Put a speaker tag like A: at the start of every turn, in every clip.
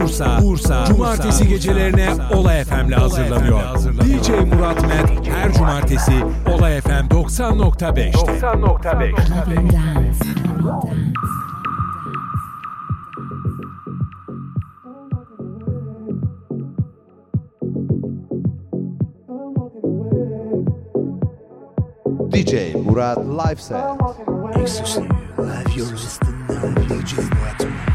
A: Bursa, Bursa, Cumartesi gecelerine Olay FM'le hazırlanıyor. DJ Murat Met her cumartesi Olay FM 90.5'te. 90.5.
B: DJ Murat Live Set.
C: Exclusive live you're listening
D: to
B: DJ Murat.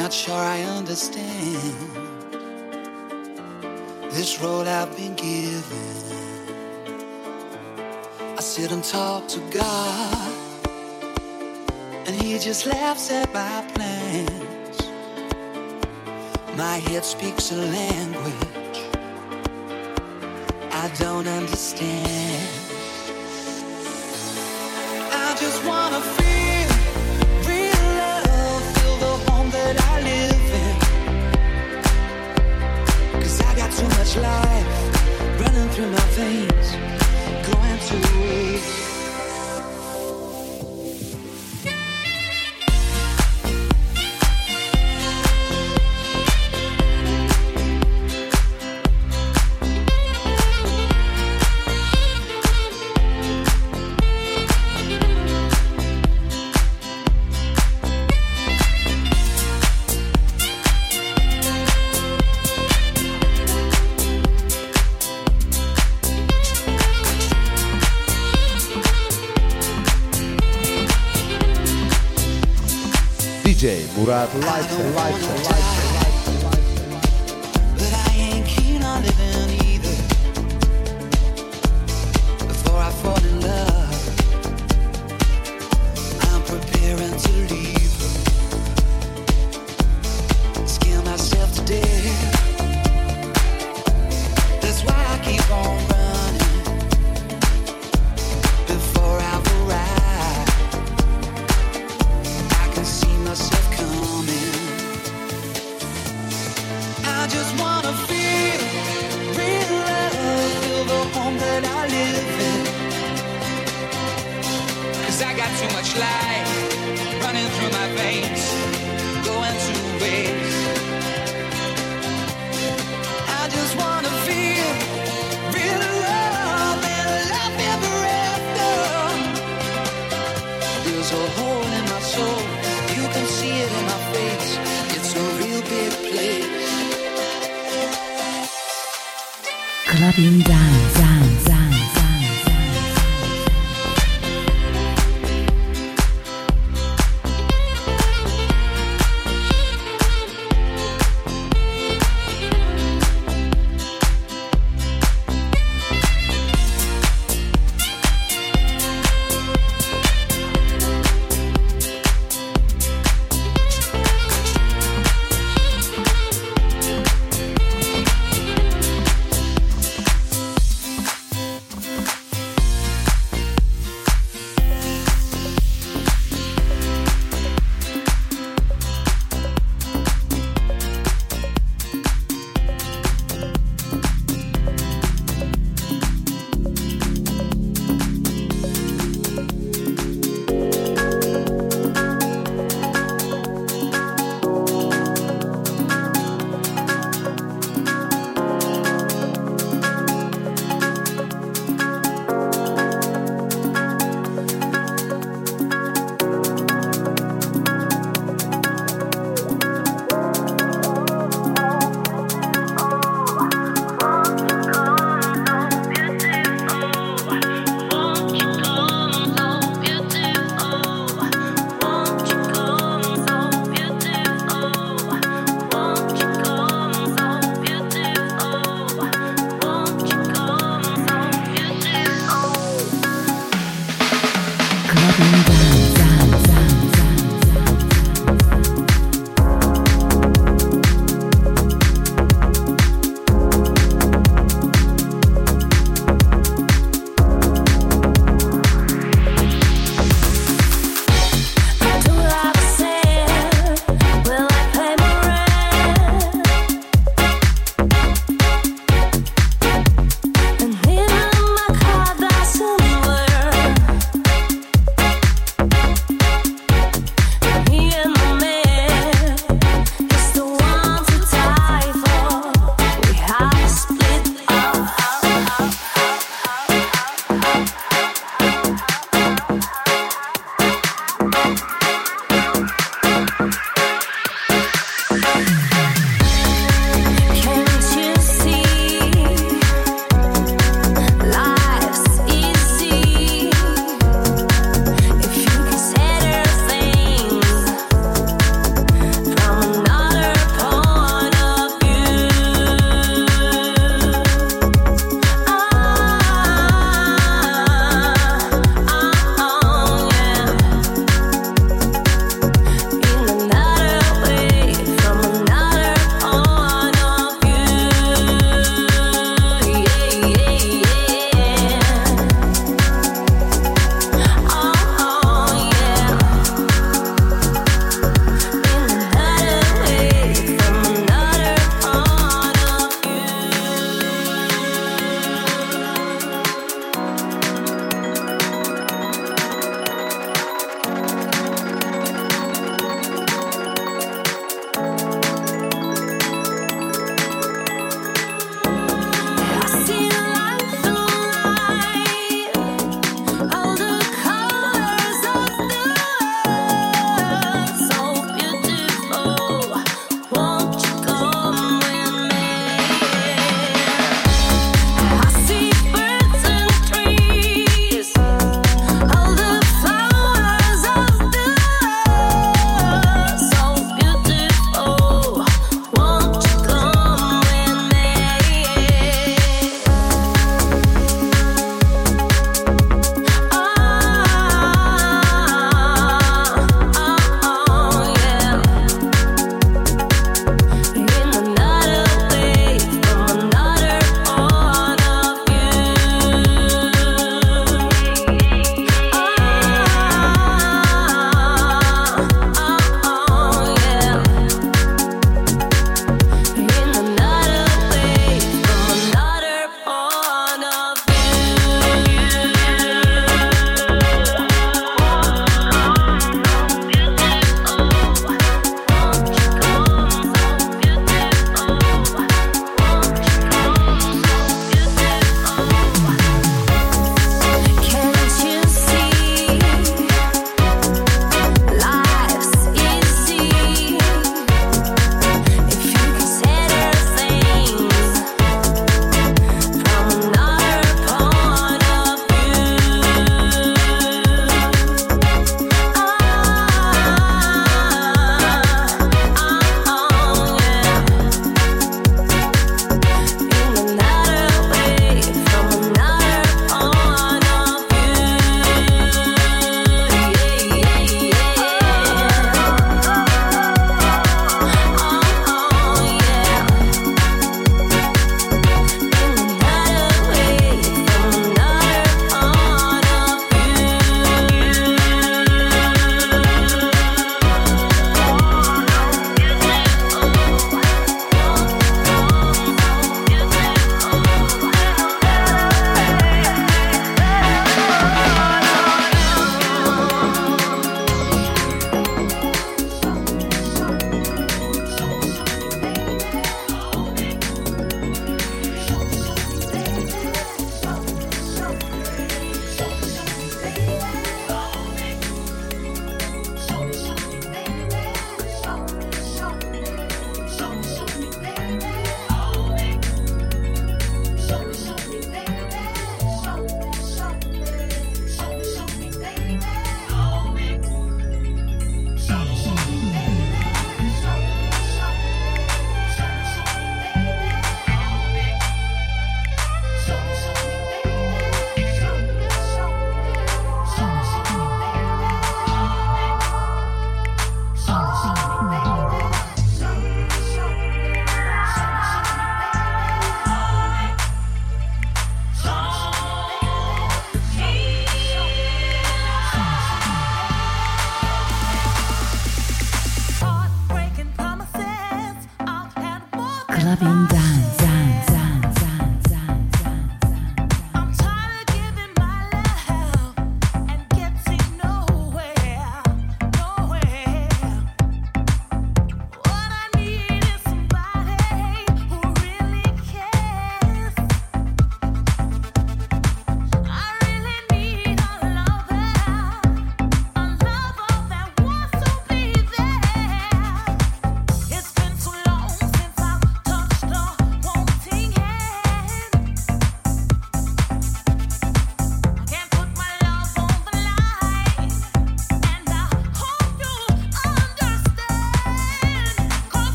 E: Not sure I understand this role I've been given. I sit and talk to God, and He just laughs at my plans. My head speaks a language I don't understand. I just wanna feel too much life running through my veins, going to waste.
B: Murat Lifestyle. Lifestyle. Lifestyle.
E: Cause I got too much life running through my veins, going to waste. I just wanna feel real love and love ever after. There's a hole in my soul, you can see it in my face. It's a real big place.
F: Clubbing dance,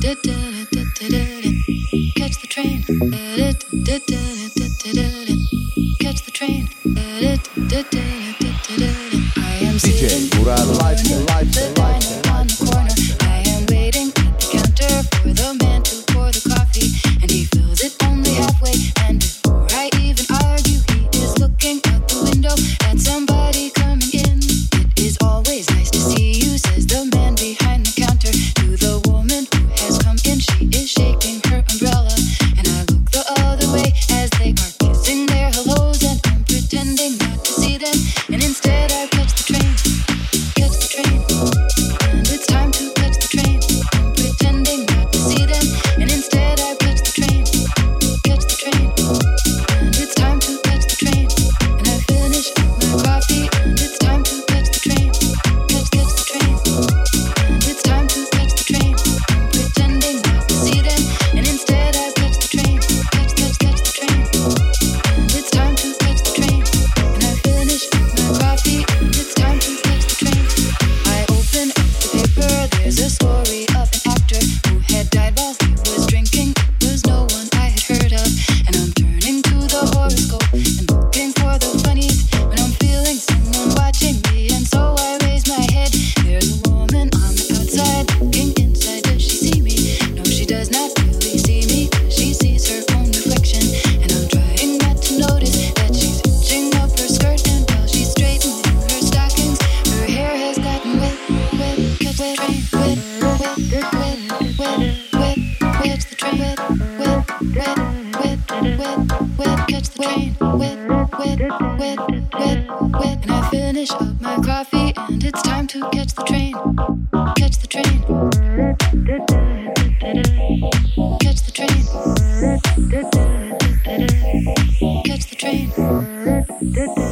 G: da da. And
H: I
I: finish up my
G: coffee, and it's time to catch the train. Catch the train. Catch the train. Catch the train. Catch the train.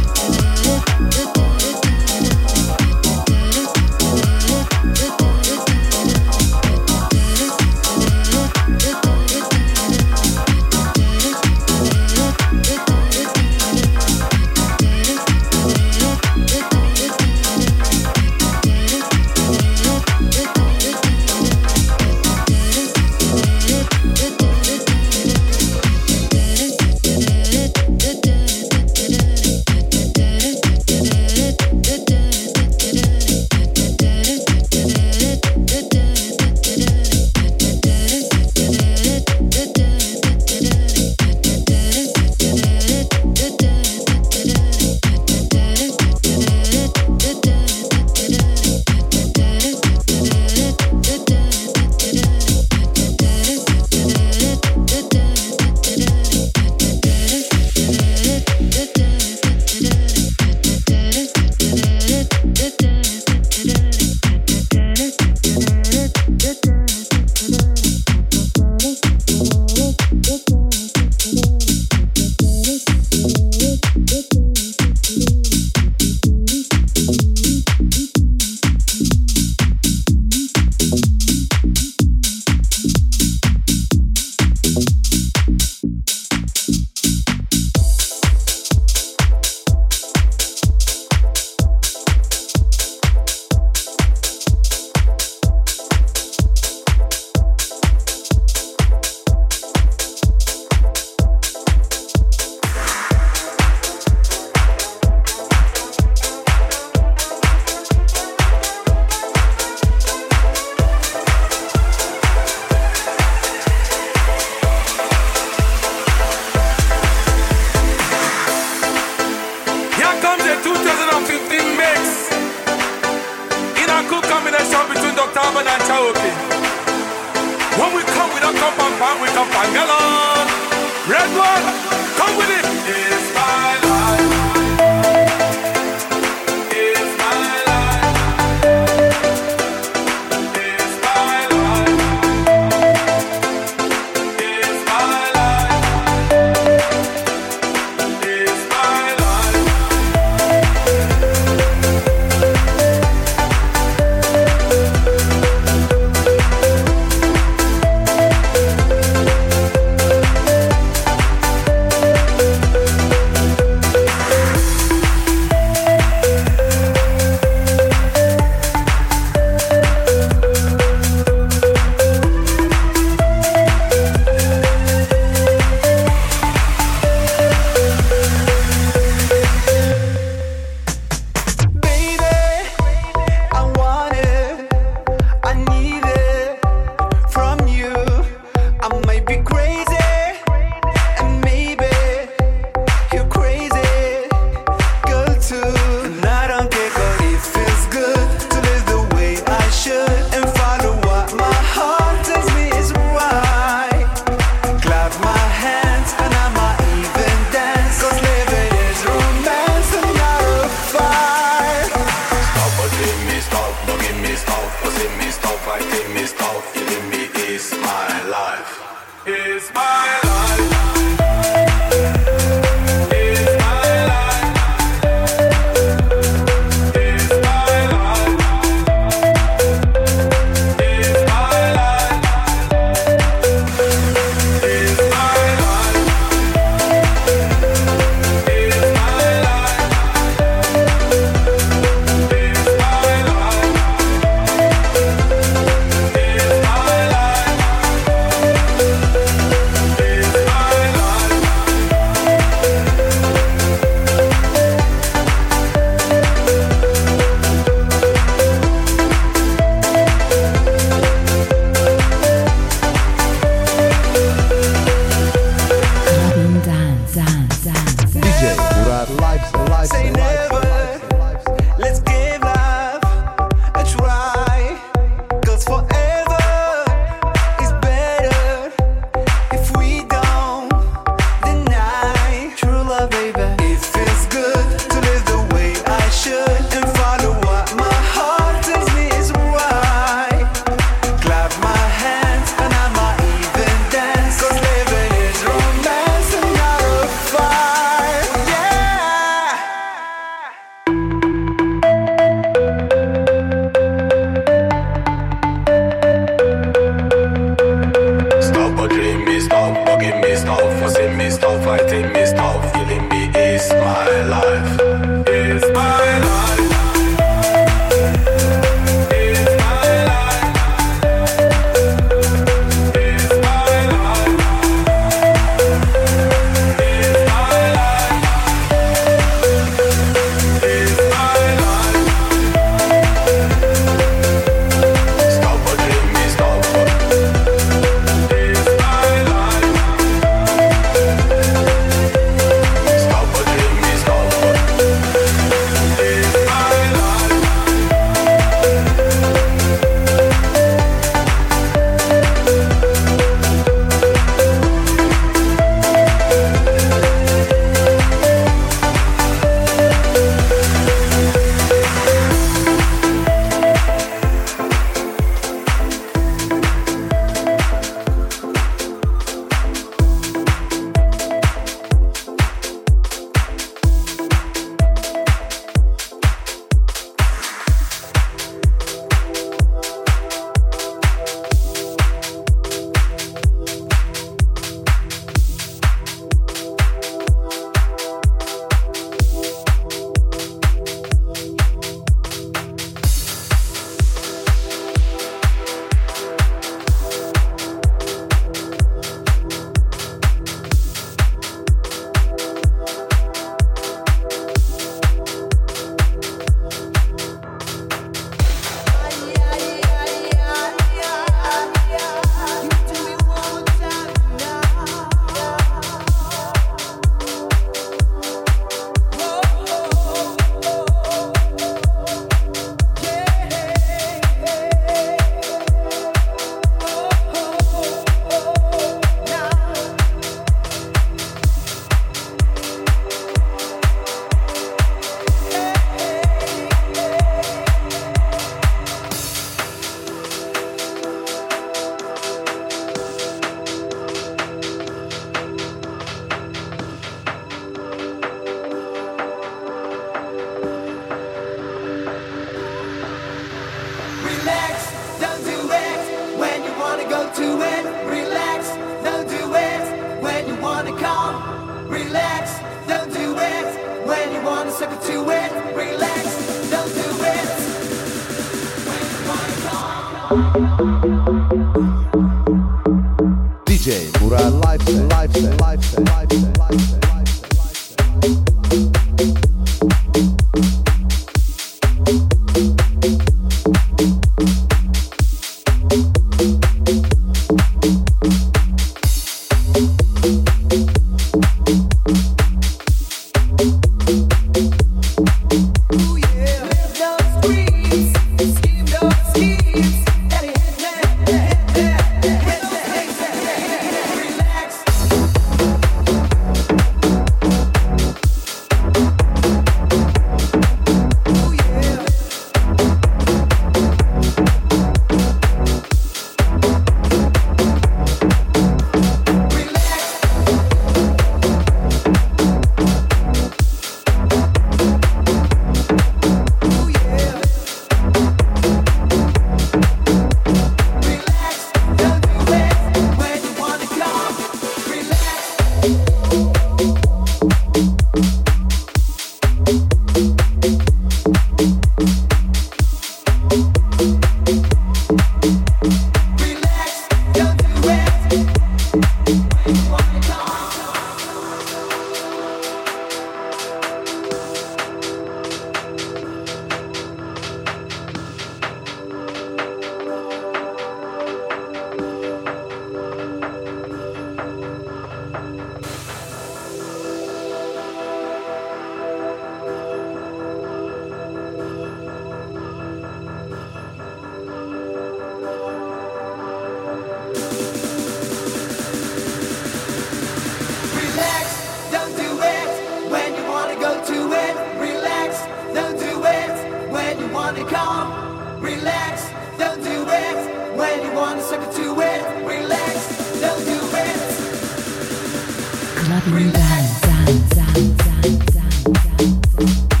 F: Clubbing dance, dance, dance, dance, dance, dance.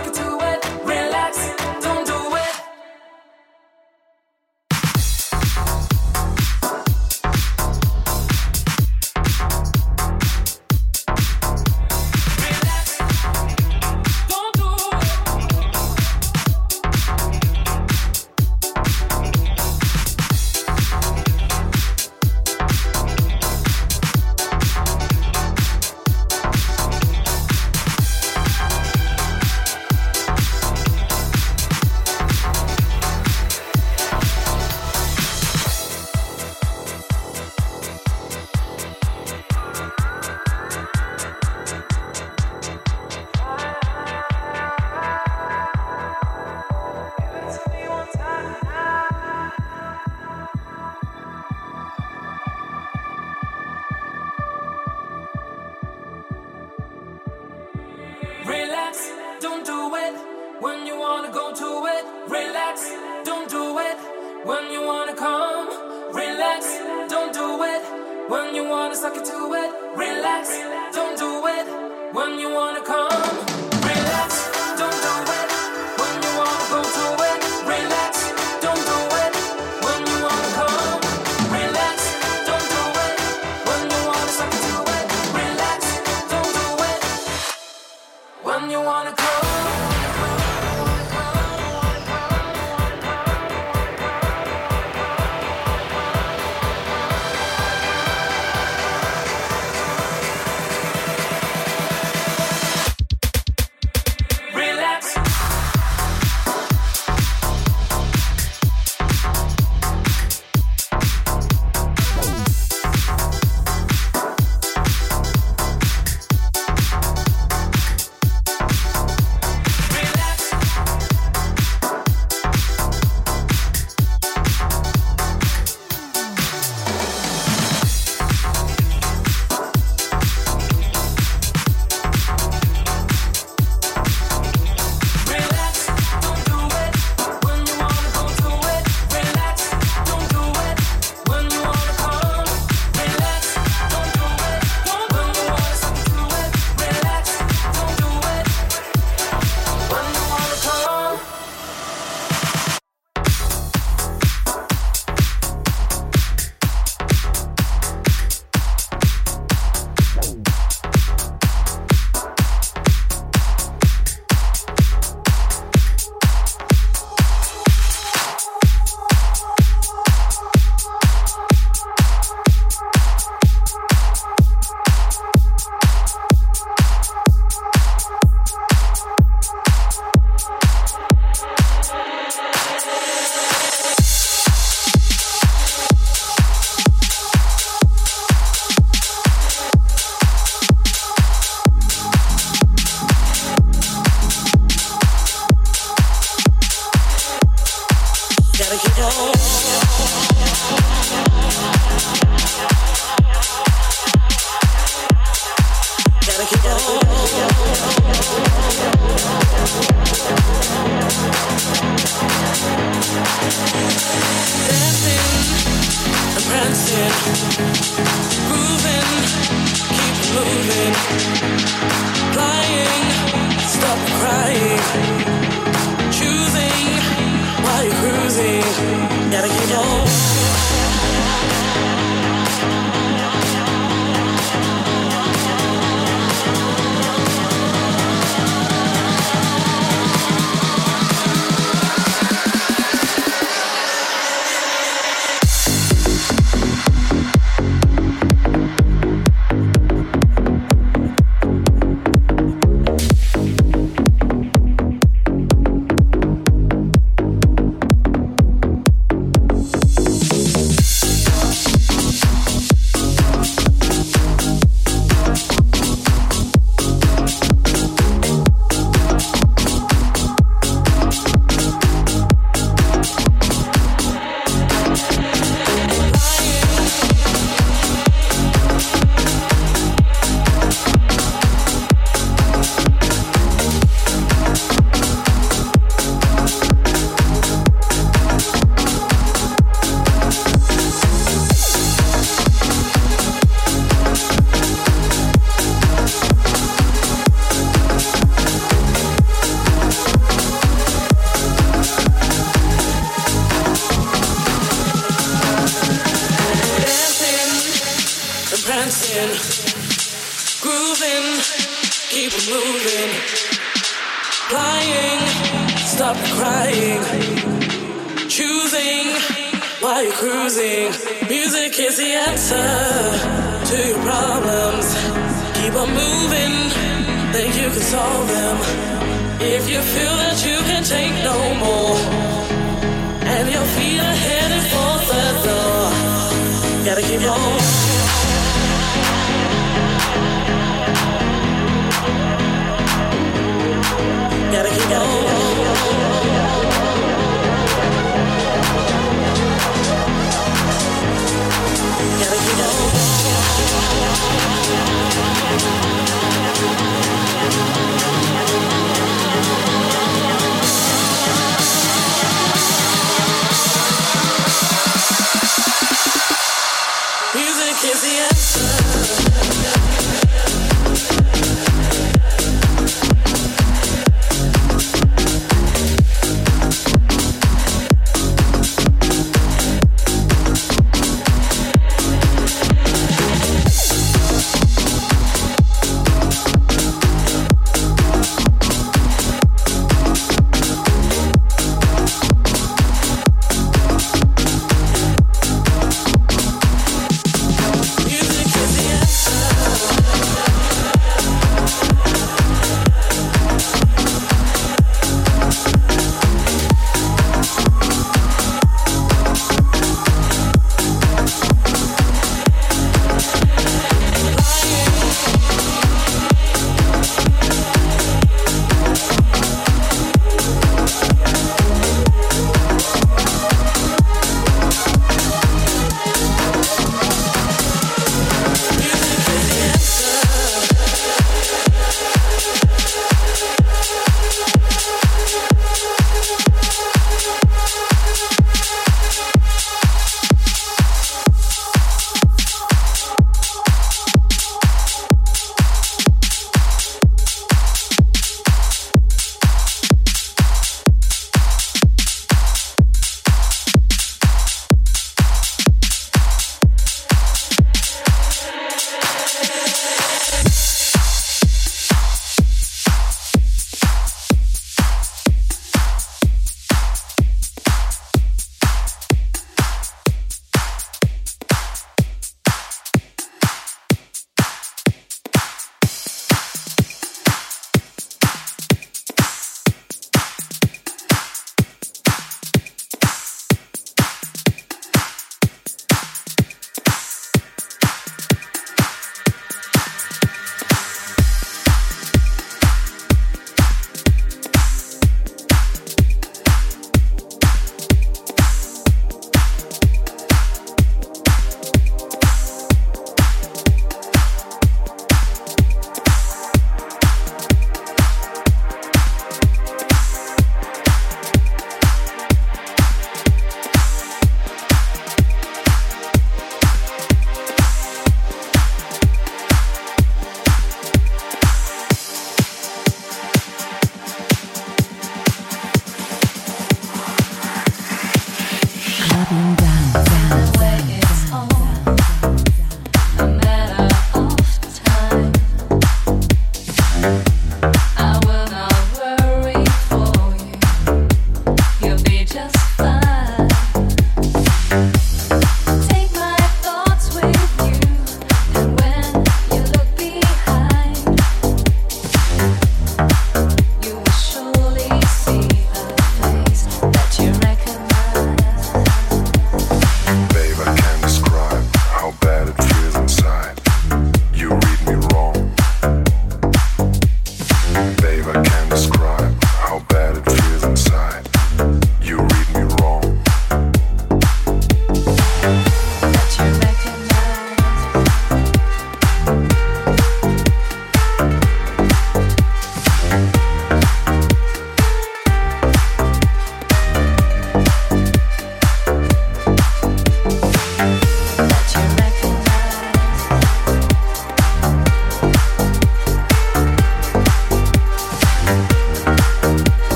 J: pocket to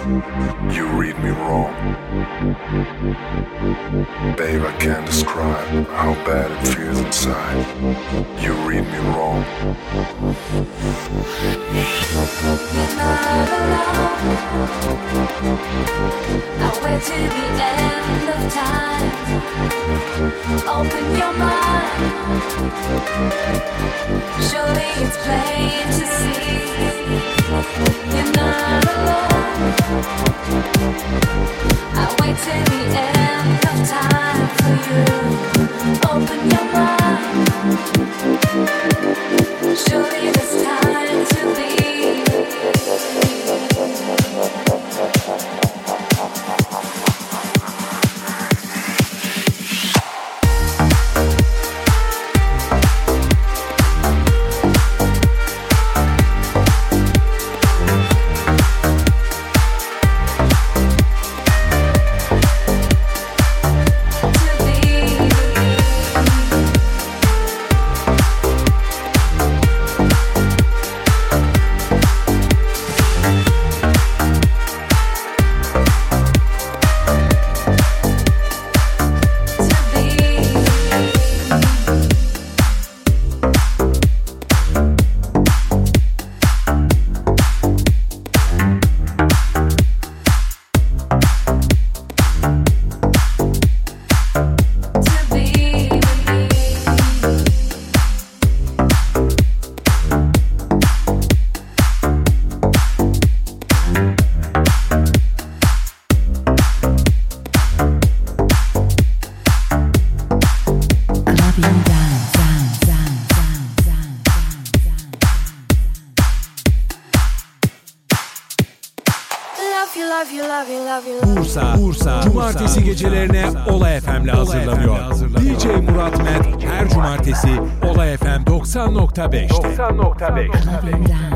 J: You
D: read me wrong. Babe, I can't describe how bad it feels inside. You read me wrong.
A: cumartesi gecelerine Olay FM'le hazırlanıyor. DJ Murat Met her cumartesi Olay FM 90.5'te. 90.5'te.